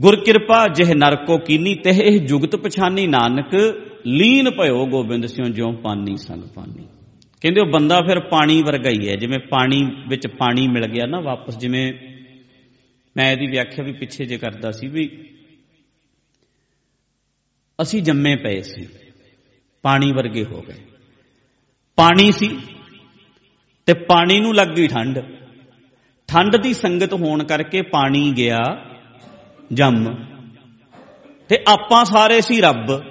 ਗੁਰ ਕਿਰਪਾ ਜਿਹ ਨਰ ਕੋ ਕੀਨੀ ਤਹਿ ਇਹ ਜੁਗਤ ਪਛਾਨੀ ਨਾਨਕ, ਲੀਨ ਭਇਓ ਗੋਬਿੰਦ ਸਿਉ ਜਿਉ ਪਾਨੀ ਸੰਗ ਪਾਨੀ। ਕਹਿੰਦੇ ਉਹ ਬੰਦਾ ਫਿਰ ਪਾਣੀ ਵਰਗਾ ਹੀ ਹੈ, ਜਿਵੇਂ ਪਾਣੀ ਵਿੱਚ ਪਾਣੀ ਮਿਲ ਗਿਆ ਨਾ ਵਾਪਸ, ਜਿਵੇਂ ਮੈਂ ਇਹਦੀ ਵਿਆਖਿਆ ਵੀ ਪਿੱਛੇ ਜੇ ਕਰਦਾ ਸੀ ਵੀ ਅਸੀਂ ਜੰਮੇ ਪਏ ਸੀ, ਪਾਣੀ ਵਰਗੇ ਹੋ ਗਏ। ਪਾਣੀ ਸੀ ਤੇ ਪਾਣੀ ਨੂੰ ਲੱਗ ਗਈ ਠੰਡ। ਠੰਡ ਦੀ ਸੰਗਤ ਹੋਣ ਕਰਕੇ ਪਾਣੀ ਗਿਆ ਜੰਮ। ਤੇ ਆਪਾਂ ਸਾਰੇ ਸੀ ਰੱਬ।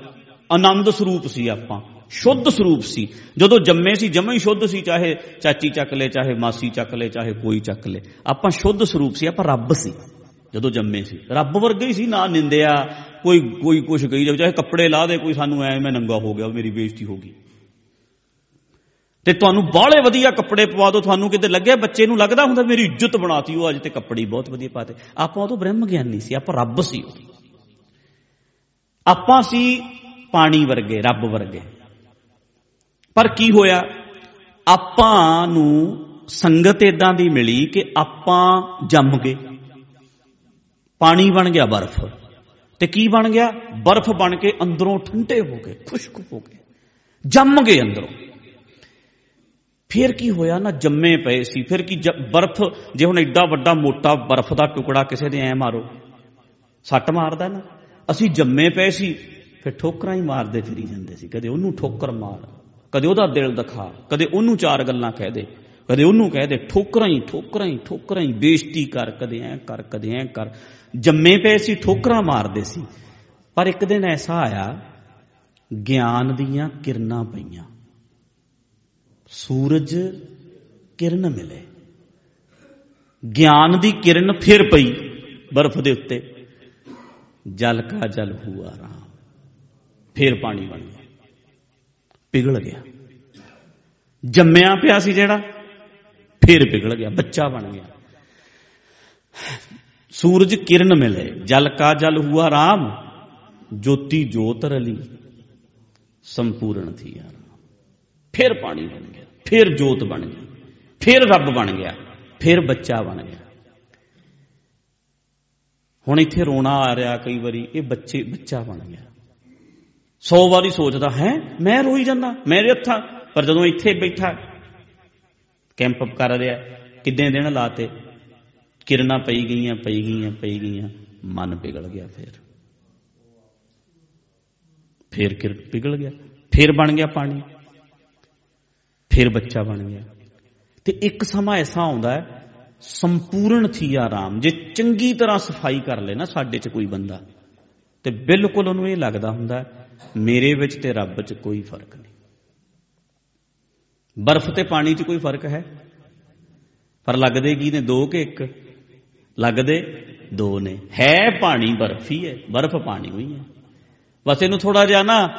ਆਨੰਦ ਸਰੂਪ ਸੀ ਆਪਾਂ। ਸ਼ੁੱਧ ਸਰੂਪ ਸੀ। ਜਦੋਂ ਜੰਮੇ ਸੀ, ਜਮੇ ਹੀ ਸ਼ੁੱਧ ਸੀ, ਚਾਹੇ ਚਾਚੀ ਚੱਕ ਲੈ, ਚਾਹੇ ਮਾਸੀ ਚੱਕ ਲੈ, ਚਾਹੇ ਕੋਈ ਚੱਕ ਲੈ। ਆਪਾਂ ਸ਼ੁੱਧ ਸਰੂਪ ਸੀ, ਆਪਾਂ ਰੱਬ ਸੀ, ਜਦੋਂ ਜੰਮੇ ਸੀ। ਰੱਬ ਵਰਗੇ ਹੀ ਸੀ, ਨਾ ਨਿੰਦਿਆ, ਕੋਈ ਕੋਈ ਕੁਛ ਕਹੀ ਜਾਵੇ, ਚਾਹੇ ਕੱਪੜੇ ਲਾ ਦੇ, ਕੋਈ ਸਾਨੂੰ ਐ, ਮੈਂ ਨੰਗਾ ਹੋ ਗਿਆ, ਮੇਰੀ ਬੇਇੱਜ਼ਤੀ ਹੋ ਗਈ। ਤੇ ਤੁਹਾਨੂੰ ਬਾਹਲੇ ਵਧੀਆ ਕੱਪੜੇ ਪਵਾ ਦੋ ਤੁਹਾਨੂੰ ਕਿਤੇ ਲੱਗਿਆ ਬੱਚੇ ਨੂੰ ਲੱਗਦਾ ਹੁੰਦਾ ਮੇਰੀ ਇੱਜ਼ਤ ਬਣਾਤੀ, ਉਹ ਅੱਜ ਤੇ ਕੱਪੜੇ ਬਹੁਤ ਵਧੀਆ ਪਾਤੇ। ਆਪਾਂ ਉਹ ਬ੍ਰਹਮ ਗਿਆਨੀ ਸੀ, ਆਪਾਂ ਰੱਬ ਸੀ ਆਪਾਂ ਸੀ ਪਾਣੀ ਵਰਗੇ, ਰੱਬ ਵਰਗੇ। ਪਰ ਕੀ ਹੋਇਆ? ਆਪਾਂ ਨੂੰ ਸੰਗਤ ਇਦਾਂ ਦੀ ਮਿਲੀ ਕਿ ਆਪਾਂ ਜੰਮ ਗਏ। ਪਾਣੀ ਬਣ ਗਿਆ ਬਰਫ਼। ਤੇ ਕੀ ਬਣ ਗਿਆ? ਬਰਫ਼ ਬਣ ਕੇ ਅੰਦਰੋਂ ਠੰਡੇ ਹੋ ਗਏ, ਖੁਸ਼ਕ ਹੋ ਗਏ। ਜੰਮ ਗਏ ਅੰਦਰੋਂ। ਫਿਰ ਕੀ ਹੋਇਆ ਨਾ ਜੰਮੇ ਪਏ ਸੀ, ਫਿਰ ਕੀ ਬਰਫ਼, ਜੇ ਹੁਣ ਐਡਾ ਵੱਡਾ ਮੋਟਾ ਬਰਫ਼ ਦਾ ਟੁਕੜਾ ਕਿਸੇ ਦੇ ਐ ਮਾਰੋ, ਸੱਟ ਮਾਰਦਾ ਨਾ। ਅਸੀਂ ਜੰਮੇ ਪਏ ਸੀ, ਫਿਰ ਠੋਕਰਾਂ ਹੀ ਮਾਰਦੇ ਫਿਰੀ ਜਾਂਦੇ ਸੀ, ਕਦੇ ਉਹਨੂੰ ਠੋਕਰ ਮਾਰ, ਕਦੇ ਉਹਦਾ ਦਿਲ ਦਿਖਾ, ਕਦੇ ਉਹਨੂੰ ਚਾਰ ਗੱਲਾਂ ਕਹਿ ਦੇ, ਕਦੇ ਉਹਨੂੰ ਕਹਿ ਦੇ, ਠੋਕਰਾਂ ਹੀ ਠੋਕਰਾਂ ਹੀ ਠੋਕਰਾਂ ਹੀ, ਬੇਇੱਜ਼ਤੀ ਕਰ, ਕਦੇ ਐ ਕਰ, ਕਦੇ ਐ ਕਰ। ਜੰਮੇ ਪਏ ਸੀ, ਠੋਕਰਾਂ ਮਾਰਦੇ ਸੀ, ਪਰ ਇੱਕ ਦਿਨ ਐਸਾ ਆਇਆ, ਗਿਆਨ ਦੀਆਂ ਕਿਰਨਾਂ ਪਈਆਂ। ਸੂਰਜ ਕਿਰਨ ਮਿਲੇ। ਗਿਆਨ ਦੀ ਕਿਰਨ ਫਿਰ ਪਈ ਬਰਫ਼ ਦੇ ਉੱਤੇ। ਜਲ ਕਾ ਜਲ ਹੁਆ ਰਾਮ ਫਿਰ ਪਾਣੀ ਬਣ ਗਿਆ। ਪਿਘਲ ਗਿਆ। ਜੰਮਿਆ ਪਿਆ ਸੀ ਜਿਹੜਾ, ਫਿਰ ਪਿਘਲ ਗਿਆ। ਬੱਚਾ ਬਣ ਗਿਆ। ਸੂਰਜ ਕਿਰਨ ਮਿਲੇ। ਜਲ ਕਾ ਜਲ ਹੁਆ ਰਾਮ ਜੋਤੀ ਜੋਤ ਰਲੀ। ਸੰਪੂਰਨ ਥੀ ਯਾਰ ਫਿਰ ਪਾਣੀ ਬਣ ਗਿਆ। ਫਿਰ ਜੋਤ ਬਣ ਗਈ ਫਿਰ ਰੱਬ ਬਣ ਗਿਆ, ਫਿਰ ਬੱਚਾ ਬਣ ਗਿਆ। ਹੁਣ ਇੱਥੇ ਰੋਣਾ ਆ ਰਿਹਾ ਕਈ ਵਾਰੀ, ਇਹ ਬੱਚੇ, ਬੱਚਾ ਬਣ ਗਿਆ। 100 ਵਾਰੀ ਸੋਚਦਾ, ਹੈ, ਮੈਂ ਰੋਈ ਜਾਂਦਾ, ਮੇਰੇ ਹੱਥਾਂ, ਪਰ ਜਦੋਂ ਇੱਥੇ ਬੈਠਾ ਕੈਂਪ ਅਪ ਕਰ ਰਿਹਾ, ਕਿੰਨੇ ਦਿਨ ਲਾਤੇ, ਕਿਰਨਾਂ ਪਈ ਗਈਆਂ ਪਈ ਗਈਆਂ ਪਈ ਗਈਆਂ, ਮਨ ਪਿਗਲ ਗਿਆ ਫਿਰ। ਫਿਰ ਕਿਰ ਪਿਗਲ ਗਿਆ, ਫਿਰ ਬਣ ਗਿਆ ਪਾਣੀ। ਫਿਰ ਬੱਚਾ ਬਣ ਗਿਆ। ਤੇ ਇੱਕ ਸਮਾਂ ਐਸਾ ਆਉਂਦਾ ਹੈ, ਸੰਪੂਰਨ ਥੀ ਆਰਾਮ। ਜੇ ਚੰਗੀ ਤਰ੍ਹਾਂ ਸਫ਼ਾਈ ਕਰ ਲੈ ਨਾ ਸਾਡੇ 'ਚ ਕੋਈ ਬੰਦਾ, ਤੇ ਬਿਲਕੁਲ ਉਹਨੂੰ ਇਹ ਲੱਗਦਾ ਹੁੰਦਾ ਮੇਰੇ ਵਿੱਚ ਤੇ ਰੱਬ 'ਚ ਕੋਈ ਫ਼ਰਕ ਨਹੀਂ। ਬਰਫ਼ ਤੇ ਪਾਣੀ 'ਚ ਕੋਈ ਫ਼ਰਕ ਹੈ? ਪਰ ਲੱਗਦੇ ਕੀ ਨੇ ਦੋ ਕਿ ਇੱਕ? ਲੱਗਦੇ ਦੋ ਨੇ। ਹੈ ਪਾਣੀ ਬਰਫ਼ ਹੀ ਹੈ, ਬਰਫ਼ ਪਾਣੀ ਹੋਈ ਹੈ। ਬਸ ਇਹਨੂੰ ਥੋੜਾ ਜਿਹਾ ਨਾ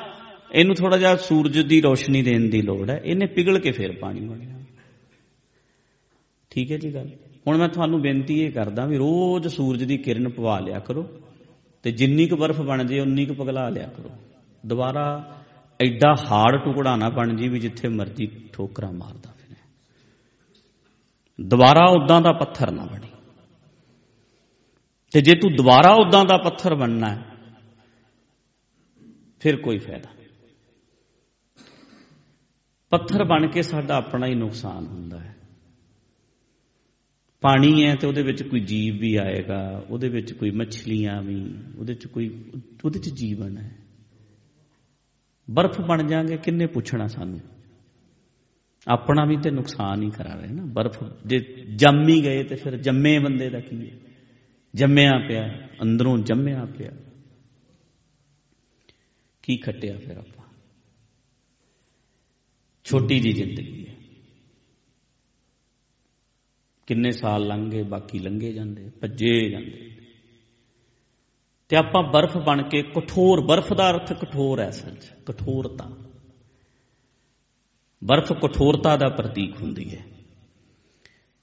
ਇਹਨੂੰ ਥੋੜਾ ਜਿਹਾ ਸੂਰਜ ਦੀ ਰੋਸ਼ਨੀ ਦੇਣ ਦੀ ਲੋੜ ਹੈ। ਇਹਨੇ ਪਿਘਲ ਕੇ ਫਿਰ ਪਾਣੀ ਬਣਿਆ ਠੀਕ ਹੈ ਜੀ ਗੱਲ? ਹੁਣ ਮੈਂ ਤੁਹਾਨੂੰ ਬੇਨਤੀ ਇਹ ਕਰਦਾ ਵੀ ਰੋਜ਼ ਸੂਰਜ ਦੀ ਕਿਰਨ ਪਵਾ ਲਿਆ ਕਰੋ ਤੇ ਜਿੰਨੀ ਕੁ ਬਰਫ਼ ਬਣ ਜੇ, ਉਨੀ ਕੁ ਪਗਲਾ ਲਿਆ ਕਰੋ। ਦੁਬਾਰਾ ਐਡਾ ਹਾਰਡ ਟੁਕੜਾ ਨਾ ਬਣ ਜੀ ਵੀ ਜਿੱਥੇ ਮਰਜ਼ੀ ਠੋਕਰਾਂ ਮਾਰਦਾ ਫਿਰੇ। ਦੁਬਾਰਾ ਉਦਾਂ ਦਾ ਪੱਥਰ ਨਾ ਬਣੀ। ਤੇ ਜੇ ਤੂੰ ਦੁਬਾਰਾ ਉਦਾਂ ਦਾ ਪੱਥਰ ਬਣਨਾ ਹੈ, ਫਿਰ ਕੋਈ ਫਾਇਦਾ। ਪੱਥਰ ਬਣ ਕੇ ਸਾਡਾ ਆਪਣਾ ਹੀ ਨੁਕਸਾਨ ਹੁੰਦਾ ਹੈ। ਪਾਣੀ ਹੈ ਤੇ ਉਹਦੇ ਵਿੱਚ ਕੋਈ ਜੀਵ ਵੀ ਆਏਗਾ, ਉਹਦੇ ਵਿੱਚ ਕੋਈ ਮੱਛਲੀਆਂ ਵੀ, ਉਹਦੇ ਵਿੱਚ ਕੋਈ, ਉਹਦੇ ਵਿੱਚ ਜੀਵਨ ਹੈ। ਬਰਫ਼ ਬਣ ਜਾਗੇ, ਕਿੰਨੇ ਪੁੱਛਣਾ ਸਾਨੂੰ? ਆਪਣਾ ਵੀ ਤੇ ਨੁਕਸਾਨ ਹੀ ਕਰਾ ਰਹੇ ਨਾ। ਬਰਫ਼ ਜੇ ਜੰਮ ਹੀ ਗਏ ਤੇ ਫਿਰ ਜੰਮੇ ਬੰਦੇ ਦਾ ਕੀ ਹੈ? ਜੰਮਿਆ ਪਿਆ, ਅੰਦਰੋਂ ਜੰਮਿਆ ਪਿਆ। ਕੀ ਖੱਟਿਆ ਫਿਰ ਆਪਾਂ? ਛੋਟੀ ਜੀ ਜ਼ਿੰਦਗੀ ਹੈ। ਕਿੰਨੇ ਸਾਲ ਲੰਘੇ, ਬਾਕੀ ਲੰਘੇ ਜਾਂਦੇ, ਭੱਜੇ ਜਾਂਦੇ ਤੇ ਆਪਾਂ ਬਰਫ਼ ਬਣ ਕੇ, ਕਠੋਰ, ਬਰਫ਼ ਦਾ ਅਰਥ ਕਠੋਰ ਹੈ ਅਸਲ 'ਚ, ਕਠੋਰਤਾ। ਬਰਫ਼ ਕਠੋਰਤਾ ਦਾ ਪ੍ਰਤੀਕ ਹੁੰਦੀ ਹੈ।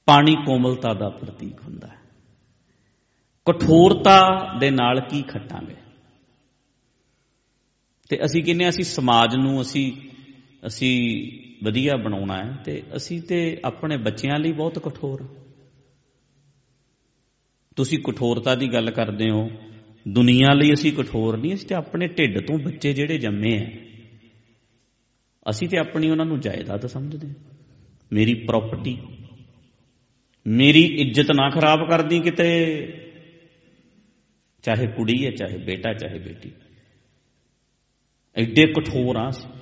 ਪਾਣੀ ਕੋਮਲਤਾ ਦਾ ਪ੍ਰਤੀਕ ਹੁੰਦਾ ਹੈ। ਕਠੋਰਤਾ ਦੇ ਨਾਲ ਕੀ ਖੱਟਾਂਗੇ? ਤੇ ਅਸੀਂ ਕਹਿੰਦੇ ਅਸੀਂ ਸਮਾਜ ਨੂੰ, ਅਸੀਂ ਅਸੀਂ ਵਧੀਆ ਬਣਾਉਣਾ ਹੈ ਤੇ ਅਸੀਂ ਤੇ ਆਪਣੇ ਬੱਚਿਆਂ ਲਈ ਬਹੁਤ ਕਠੋਰ ਤੁਸੀਂ ਕਠੋਰਤਾ ਦੀ ਗੱਲ ਕਰਦੇ ਹੋ, ਦੁਨੀਆ ਲਈ ਅਸੀਂ ਕਠੋਰ ਨਹੀਂ, ਅਸੀਂ ਤੇ ਆਪਣੇ ਢਿੱਡ ਤੋਂ ਬੱਚੇ ਜਿਹੜੇ ਜੰਮੇ ਆ ਅਸੀਂ ਤੇ ਆਪਣੀ ਉਹਨਾਂ ਨੂੰ ਜਾਇਦਾਦ ਸਮਝਦੇ ਮੇਰੀ ਪ੍ਰਾਪਰਟੀ ਮੇਰੀ ਇੱਜ਼ਤ ਨਾ ਖਰਾਬ ਕਰਦੀ ਕਿਤੇ, ਚਾਹੇ ਕੁੜੀ ਹੈ, ਚਾਹੇ ਬੇਟਾ, ਚਾਹੇ ਬੇਟੀ। ਐਡੇ ਕਠੋਰ ਆ ਅਸੀਂ।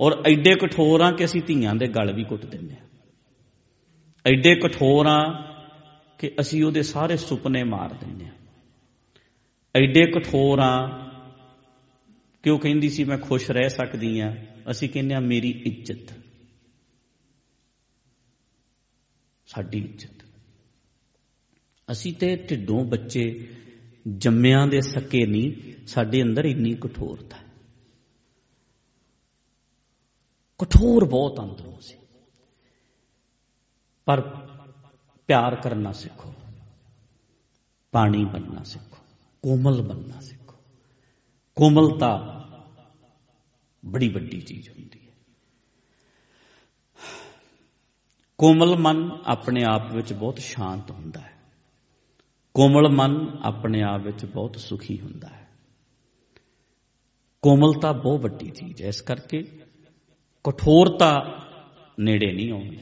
ਔਰ ਐਡੇ ਕਠੋਰ ਆ ਕਿ ਅਸੀਂ ਧੀਆਂ ਦੇ ਗਲ ਵੀ ਕੁੱਟ ਦਿੰਦੇ ਆ। ਐਡੇ ਕਠੋਰ ਆ ਕਿ ਅਸੀਂ ਉਹਦੇ ਸਾਰੇ ਸੁਪਨੇ ਮਾਰ ਦਿੰਦੇ ਆ। ਐਡੇ ਕਠੋਰ ਆ ਕਿ ਉਹ ਕਹਿੰਦੀ ਸੀ, ਮੈਂ ਖੁਸ਼ ਰਹਿ ਸਕਦੀ ਆ। ਅਸੀਂ ਕਹਿੰਦੇ ਆ, ਮੇਰੀ ਇੱਜ਼ਤ। ਸਾਡੀ ਇੱਜ਼ਤ। ਅਸੀਂ ਤੇ ਢਿੱਡੋਂ ਬੱਚੇ ਜੰਮਿਆਂ ਦੇ ਸਕੇ ਨਹੀਂ ਸਾਡੇ ਅੰਦਰ ਇੰਨੀ ਕਠੋਰਤਾ ਹੈ ਕਠੋਰ ਬਹੁਤ ਅੰਦਰੋਂ ਸੀ। ਪਰ ਪਿਆਰ ਕਰਨਾ ਸਿੱਖੋ। ਪਾਣੀ ਬਣਨਾ ਸਿੱਖੋ। ਕੋਮਲ ਬਣਨਾ ਸਿੱਖੋ। ਕੋਮਲਤਾ ਬੜੀ ਵੱਡੀ ਚੀਜ਼ ਹੁੰਦੀ ਹੈ। ਕੋਮਲ ਮਨ ਆਪਣੇ ਆਪ ਵਿੱਚ ਬਹੁਤ ਸ਼ਾਂਤ ਹੁੰਦਾ ਹੈ। ਕੋਮਲ ਮਨ ਆਪਣੇ ਆਪ ਵਿੱਚ ਬਹੁਤ ਸੁਖੀ ਹੁੰਦਾ ਹੈ। ਕੋਮਲਤਾ ਬਹੁਤ ਵੱਡੀ ਚੀਜ਼ ਹੈ। ਇਸ ਕਰਕੇ ਕਠੋਰਤਾ ਨੇੜੇ ਨਹੀਂ ਆਉਣੀ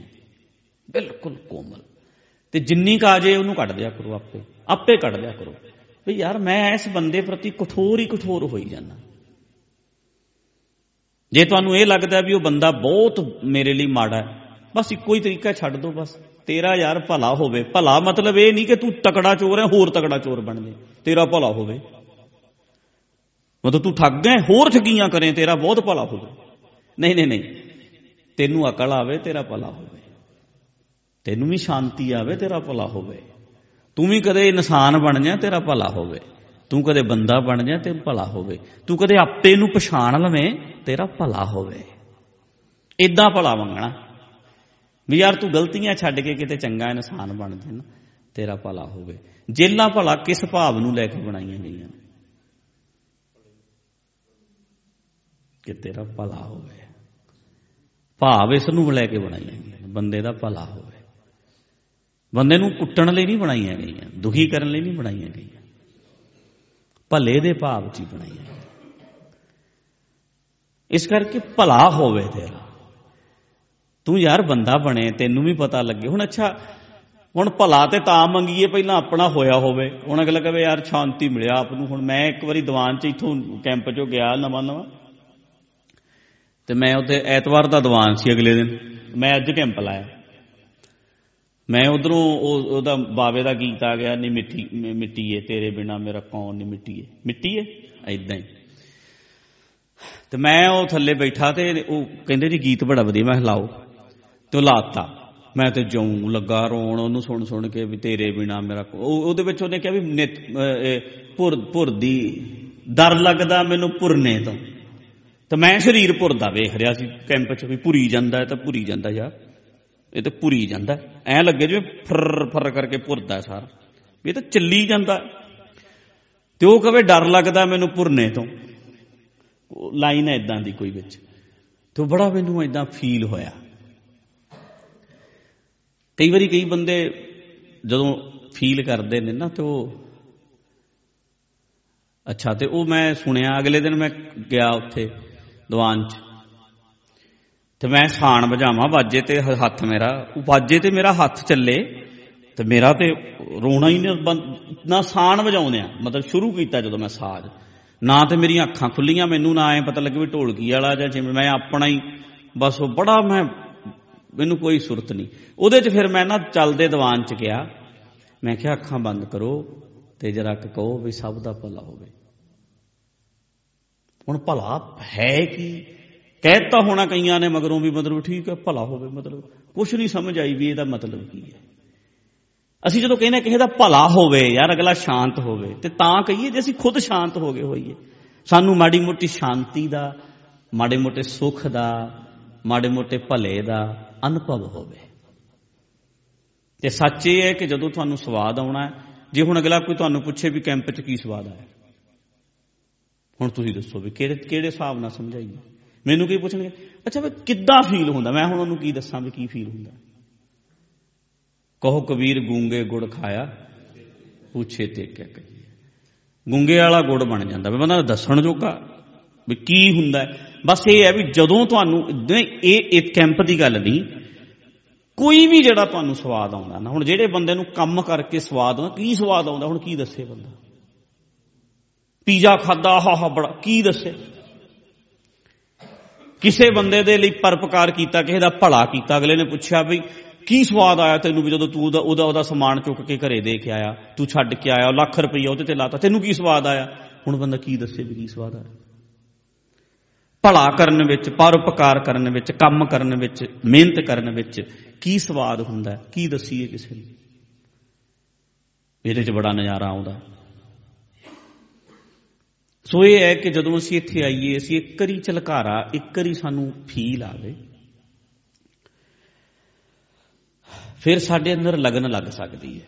ਬਿਲਕੁਲ ਕੋਮਲ। ਤੇ ਜਿੰਨੀ ਕਾ ਜੇ ਉਹਨੂੰ ਕੱਢ ਦਿਆ ਕਰੋ ਆਪੇ। ਆਪੇ ਕੱਢ ਦਿਆ ਕਰੋ। ਵੀ ਯਾਰ ਮੈਂ ਇਸ ਬੰਦੇ ਪ੍ਰਤੀ ਕਠੋਰ ਹੀ ਕਠੋਰ ਹੋਈ ਜਾਂਦਾ। ਜੇ ਤੁਹਾਨੂੰ ਇਹ ਲੱਗਦਾ ਵੀ ਉਹ ਬੰਦਾ ਬਹੁਤ ਮੇਰੇ ਲਈ ਮਾੜਾ ਹੈ, ਬਸ ਇੱਕੋ ਹੀ ਤਰੀਕਾ ਛੱਡ ਦਿਓ ਬਸ। ਤੇਰਾ ਯਾਰ ਭਲਾ ਹੋਵੇ। ਭਲਾ ਮਤਲਬ ਇਹ ਨਹੀਂ ਕਿ ਤੂੰ ਤਕੜਾ ਚੋਰ ਹੈ, ਹੋਰ ਤਕੜਾ ਚੋਰ ਬਣ ਜਾ। ਤੇਰਾ ਭਲਾ ਹੋਵੇ। ਮਤਲਬ ਤੂੰ ਠੱਗ ਗਿਆ ਹੋਰ ਠੱਗੀਆਂ ਕਰੇ, ਤੇਰਾ ਬਹੁਤ ਭਲਾ ਹੋਵੇ। ਨਹੀਂ ਨਹੀਂ ਨਹੀਂ। ਤੈਨੂੰ ਅਕਲ ਆਵੇ, ਤੇਰਾ ਭਲਾ ਹੋਵੇ। ਤੈਨੂੰ ਵੀ ਸ਼ਾਂਤੀ ਆਵੇ, ਤੇਰਾ ਭਲਾ ਹੋਵੇ। ਤੂੰ ਵੀ ਕਦੇ ਇਨਸਾਨ ਬਣ ਜਾ, ਤੇਰਾ ਭਲਾ ਹੋਵੇ। ਤੂੰ ਕਦੇ ਬੰਦਾ ਬਣ ਜਾ ਤੇ ਭਲਾ ਹੋਵੇ। ਤੂੰ ਕਦੇ ਆਪੇ ਨੂੰ ਪਛਾਣ ਲਵੇਂ, ਤੇਰਾ ਭਲਾ ਹੋਵੇ। ਇਦਾਂ ਭਲਾ ਮੰਗਣਾ। ਵੀ ਯਾਰ ਤੂੰ ਗਲਤੀਆਂ ਛੱਡ ਕੇ ਕਿਤੇ ਚੰਗਾ ਇਨਸਾਨ ਬਣ ਜਾ ਨਾ, ਤੇਰਾ ਭਲਾ ਹੋਵੇ। ਜੇਲਾਂ ਭਲਾ ਕਿਸ ਭਾਵ ਨੂੰ ਲੈ ਕੇ ਬਣਾਈਆਂ ਗਈਆਂ ਕਿ ਤੇਰਾ ਭਲਾ ਹੋਵੇ। ਭਾਵ ਇਸ ਨੂੰ ਲੈ ਕੇ ਬਣਾਈਆਂ ਗਈਆਂ ਬੰਦੇ ਦਾ ਭਲਾ ਹੋਵੇ। ਬੰਦੇ ਨੂੰ ਕੁੱਟਣ ਲਈ ਨਹੀਂ ਬਣਾਈਆਂ ਗਈਆਂ, ਦੁਖੀ ਕਰਨ ਲਈ ਨਹੀਂ ਬਣਾਈਆਂ ਗਈਆਂ। ਭਲੇ ਦੇ ਭਾਵ 'ਚ ਹੀ ਬਣਾਈਆਂ ਗਈਆਂ। ਇਸ ਕਰਕੇ ਭਲਾ ਹੋਵੇ ਤੇਰਾ। ਤੂੰ ਯਾਰ ਬੰਦਾ ਬਣੇ, ਤੈਨੂੰ ਵੀ ਪਤਾ ਲੱਗੇ। ਹੁਣ ਅੱਛਾ, ਹੁਣ ਭਲਾ ਤੇ ਤਾਂ ਮੰਗੀਏ, ਪਹਿਲਾਂ ਆਪਣਾ ਹੋਇਆ ਹੋਵੇ। ਹੁਣ ਅਗਲਾ ਕਹੇ, ਯਾਰ, ਸ਼ਾਂਤੀ ਮਿਲਿਆ ਆਪ ਨੂੰ। ਹੁਣ ਮੈਂ ਇੱਕ ਵਾਰੀ ਦੀਵਾਨ 'ਚ ਇਥੋਂ ਕੈਂਪ 'ਚੋਂ ਗਿਆ ਨਵਾਂ ਨਵਾਂ ਤੇ ਮੈਂ ਉੱਥੇ ਐਤਵਾਰ ਦਾ ਦੀਵਾਨ ਸੀ ਅਗਲੇ ਦਿਨ। ਮੈਂ ਅੱਜ ਕੈਂਪ ਲਾਇਆ ਮੈਂ ਉਧਰੋਂ ਉਹਦਾ ਬਾਵੇ ਦਾ ਗੀਤ ਆ ਗਿਆ ਨਹੀਂ ਮਿੱਟੀ ਮਿੱਟੀ ਏ ਤੇਰੇ ਬਿਨਾ ਮੇਰਾ ਕੌਣ ਨਹੀਂ ਮਿੱਟੀ ਏ ਮਿੱਟੀ ਏ ਐਦਾਂ ਹੀ। ਤੇ ਮੈਂ ਉਹ ਥੱਲੇ ਬੈਠਾ ਤੇ ਉਹ ਕਹਿੰਦੇ ਜੀ ਗੀਤ ਬੜਾ ਵਧੀਆ, ਮੈਂ ਲਾਓ। ਤੇ ਉਹ ਲਾਤਾ। ਮੈਂ ਤੇ ਜਉਂ ਲੱਗਾ ਰੋਣ, ਉਹਨੂੰ ਸੁਣ ਸੁਣ ਕੇ ਵੀ ਤੇਰੇ ਬਿਨਾ ਮੇਰਾ ਉਹਦੇ ਵਿੱਚ ਉਹਨੇ ਕਿਹਾ ਵੀ ਪੁਰ ਪੁਰਦੀ ਡਰ ਲੱਗਦਾ ਮੈਨੂੰ ਪੁਰਨੇ ਤੋਂ। ਤੇ ਮੈਂ ਸਰੀਰ ਪੁਰਦਾ ਵੇਖ ਰਿਹਾ ਸੀ ਕੈਂਪ 'ਚ ਵੀ ਪੁਰੀ ਜਾਂਦਾ ਹੈ ਤਾਂ ਪੁਰੀ ਜਾਂਦਾ ਯਾਰ। ਇਹ ਤਾਂ ਪੁਰੀ ਜਾਂਦਾ ਐ ਲੱਗੇ ਜਿਵੇਂ ਫਰ ਫਰ ਕਰਕੇ ਪੁਰਦਾ ਸਾਰਾ। ਵੀ ਇਹ ਤਾਂ ਚੱਲੀ ਜਾਂਦਾ ਤੇ ਉਹ ਕਵੇ ਡਰ ਲੱਗਦਾ ਮੈਨੂੰ ਪੁਰਨੇ ਤੋਂ। ਲਾਈਨ ਹੈ ਇਦਾਂ ਦੀ ਕੋਈ ਵਿੱਚ। ਤੇ ਬੜਾ ਮੈਨੂੰ ਇਦਾਂ ਫੀਲ ਹੋਇਆ। ਕਈ ਵਾਰੀ ਕਈ ਬੰਦੇ ਜਦੋਂ ਫੀਲ ਕਰਦੇ ਨੇ ਨਾ ਤੇ ਉਹ ਅੱਛਾ, ਤੇ ਉਹ ਮੈਂ ਸੁਣਿਆ ਅਗਲੇ ਦਿਨ ਮੈਂ ਗਿਆ ਉੱਥੇ। ਦੀਵਾਨ 'ਚ। ਤੇ ਮੈਂ ਸਾਣ ਵਜਾਵਾਂ ਬਾਜੇ ਤੇ ਹੱਥ ਮੇਰਾ। ਉਹ ਬਾਜੇ ਤੇ ਮੇਰਾ ਹੱਥ ਚੱਲੇ, ਤੇ ਮੇਰਾ ਤੇ ਰੋਣਾ ਹੀ ਨਾ ਸਾਣ ਵਜਾਉਂਦੇ ਆ। ਮਤਲਬ ਸ਼ੁਰੂ ਕੀਤਾ ਜਦੋਂ ਮੈਂ ਸਾਜ਼। ਨਾ ਤੇ ਮੇਰੀਆਂ ਅੱਖਾਂ ਖੁੱਲੀਆਂ, ਮੈਨੂੰ ਨਾ ਐ ਪਤਾ ਲੱਗੇ ਵੀ ਢੋਲਕੀ ਵਾਲਾ ਜਾਂ ਜਿਵੇਂ, ਮੈਂ ਆਪਣਾ ਹੀ, ਬਸ ਉਹ ਬੜਾ ਮੈਂ, ਮੈਨੂੰ ਕੋਈ ਸੁਰਤ ਨਹੀਂ। ਉਹਦੇ 'ਚ ਫਿਰ ਮੈਂ ਨਾ ਚੱਲਦੇ ਦੀਵਾਨ 'ਚ ਗਿਆ। ਮੈਂ ਕਿਹਾ, ਅੱਖਾਂ ਬੰਦ ਕਰੋ ਤੇ ਜਰਾ ਕਹੋ ਵੀ ਸਭ ਦਾ ਭਲਾ ਹੋਵੇ। ਹੁਣ ਭਲਾ ਹੈ ਕੀ? ਕਹਿਤਾ ਹੋਣਾ ਕਈਆਂ ਨੇ ਮਗਰੋਂ ਵੀ ਮਤਲਬ ਠੀਕ ਹੈ ਭਲਾ ਹੋਵੇ ਮਤਲਬ। ਕੁਝ ਨਹੀਂ ਸਮਝ ਆਈ ਵੀ ਇਹਦਾ ਮਤਲਬ ਕੀ ਹੈ। ਅਸੀਂ ਜਦੋਂ ਕਹਿੰਦੇ ਕਿਸੇ ਦਾ ਭਲਾ ਹੋਵੇ ਯਾਰ, ਅਗਲਾ ਸ਼ਾਂਤ ਹੋਵੇ, ਤੇ ਤਾਂ ਕਹੀਏ ਜੇ ਅਸੀਂ ਖੁਦ ਸ਼ਾਂਤ ਹੋ ਗਏ ਹੋਈਏ। ਸਾਨੂੰ ਮਾੜੀ ਮੋਟੀ ਸ਼ਾਂਤੀ ਦਾ, ਮਾੜੇ ਮੋਟੇ ਸੁੱਖ ਦਾ, ਮਾੜੇ ਮੋਟੇ ਭਲੇ ਦਾ ਅਨੁਭਵ ਹੋਵੇ। ਤੇ ਸੱਚ ਇਹ ਹੈ ਕਿ ਜਦੋਂ ਤੁਹਾਨੂੰ ਸਵਾਦ ਆਉਣਾ ਜੇ ਹੁਣ ਅਗਲਾ ਕੋਈ ਤੁਹਾਨੂੰ ਪੁੱਛੇ ਵੀ ਕੈਂਪ 'ਚ ਕੀ ਸਵਾਦ ਆਇਆ। ਹੁਣ ਤੁਸੀਂ ਦੱਸੋ ਵੀ ਕਿਹੜੇ ਕਿਹੜੇ ਹਿਸਾਬ ਨਾਲ ਸਮਝਾਈਏ? ਮੈਨੂੰ ਕੀ ਪੁੱਛਣਗੇ? ਅੱਛਾ ਵੀ ਕਿੱਦਾਂ ਫੀਲ ਹੁੰਦਾ? ਮੈਂ ਹੁਣ ਉਹਨੂੰ ਕੀ ਦੱਸਾਂ ਵੀ ਕੀ ਫੀਲ ਹੁੰਦਾ? ਕਹੋ ਕਬੀਰ ਗੂੰਗੇ ਗੁੜ ਖਾਇਆ ਪੁੱਛੇ ਤੇ ਕਿਆ ਕਹੀਏ। ਗੁੰਗੇ ਵਾਲਾ ਗੁੜ ਬਣ ਜਾਂਦਾ। ਵੀ ਬੰਦਾ ਦੱਸਣ ਜੋਗਾ ਵੀ ਕੀ ਹੁੰਦਾ ਹੈ। ਬਸ ਇਹ ਹੈ ਵੀ ਜਦੋਂ ਤੁਹਾਨੂੰ ਨਹੀਂ, ਇਹ ਇਹ ਕੈਂਪ ਦੀ ਗੱਲ ਨਹੀਂ। ਕੋਈ ਵੀ ਜਿਹੜਾ ਤੁਹਾਨੂੰ ਸਵਾਦ ਆਉਂਦਾ ਨਾ ਹੁਣ ਜਿਹੜੇ ਬੰਦੇ ਨੂੰ ਕੰਮ ਕਰਕੇ ਸਵਾਦ ਆਉਂਦਾ ਕੀ ਸਵਾਦ ਆਉਂਦਾ? ਹੁਣ ਕੀ ਦੱਸੇ ਬੰਦਾ? ਪੀਜ਼ਾ ਖਾਦਾ, ਹਾ ਹਾ, ਬੜਾ। ਕੀ ਦੱਸੇ? ਕਿਸੇ ਬੰਦੇ ਦੇ ਲਈ ਪਰਪਕਾਰ ਕੀਤਾ, ਕਿਸੇ ਦਾ ਭਲਾ ਕੀਤਾ। ਅਗਲੇ ਨੇ ਪੁੱਛਿਆ ਵੀ, ਕੀ ਸਵਾਦ ਆਇਆ ਤੈਨੂੰ ਵੀ ਜਦੋਂ ਤੂੰ ਉਹਦਾ ਉਹਦਾ ਉਹਦਾ ਸਮਾਨ ਚੁੱਕ ਕੇ ਘਰੇ ਦੇ ਕੇ ਆਇਆ? ਤੂੰ ਛੱਡ ਕੇ ਆਇਆ ਲੱਖ ਰੁਪਈਆ ਉਹਦੇ ਤੇ ਲਾਤਾ। ਤੈਨੂੰ ਕੀ ਸਵਾਦ ਆਇਆ? ਹੁਣ ਬੰਦਾ ਕੀ ਦੱਸੇ ਵੀ ਕੀ ਸਵਾਦ ਆਇਆ? ਭਲਾ ਕਰਨ ਵਿੱਚ, ਪਰਉਪਕਾਰ ਕਰਨ ਵਿੱਚ, ਕੰਮ ਕਰਨ ਵਿੱਚ, ਮਿਹਨਤ ਕਰਨ ਵਿੱਚ ਕੀ ਸਵਾਦ ਹੁੰਦਾ? ਹੈ? ਕੀ ਦਸੀਏ ਕਿਸੇ ਨੂੰ ਇਹਦੇ 'ਚ ਬੜਾ ਨਜ਼ਾਰਾ ਆਉਂਦਾ। ਸੋ ਇਹ ਹੈ ਕਿ ਜਦੋਂ ਅਸੀਂ ਇੱਥੇ ਆਈਏ, ਅਸੀਂ ਇੱਕ ਵਾਰੀ ਝਲਕਾਰਾ, ਇੱਕ ਵਾਰੀ ਸਾਨੂੰ ਫੀਲ ਆਵੇ। ਫਿਰ ਸਾਡੇ ਅੰਦਰ ਲਗਨ ਲੱਗ ਸਕਦੀ ਹੈ।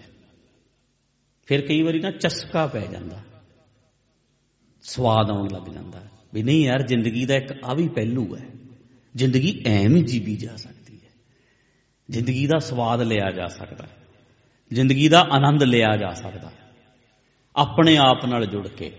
ਫਿਰ ਕਈ ਵਾਰੀ ਨਾ ਚਸਕਾ ਪੈ ਜਾਂਦਾ। ਸਵਾਦ ਆਉਣ ਲੱਗ ਜਾਂਦਾ। ਵੀ ਨਹੀਂ ਯਾਰ, ਜ਼ਿੰਦਗੀ ਦਾ ਇੱਕ ਆ ਵੀ ਪਹਿਲੂ ਹੈ। ਜ਼ਿੰਦਗੀ ਐਵੇਂ ਜੀਵੀ ਜਾ ਸਕਦੀ ਹੈ। ਜ਼ਿੰਦਗੀ ਦਾ ਸਵਾਦ ਲਿਆ ਜਾ ਸਕਦਾ ਹੈ। ਜ਼ਿੰਦਗੀ ਦਾ ਆਨੰਦ ਲਿਆ ਜਾ ਸਕਦਾ ਹੈ। ਆਪਣੇ ਆਪ ਨਾਲ ਜੁੜ ਕੇ।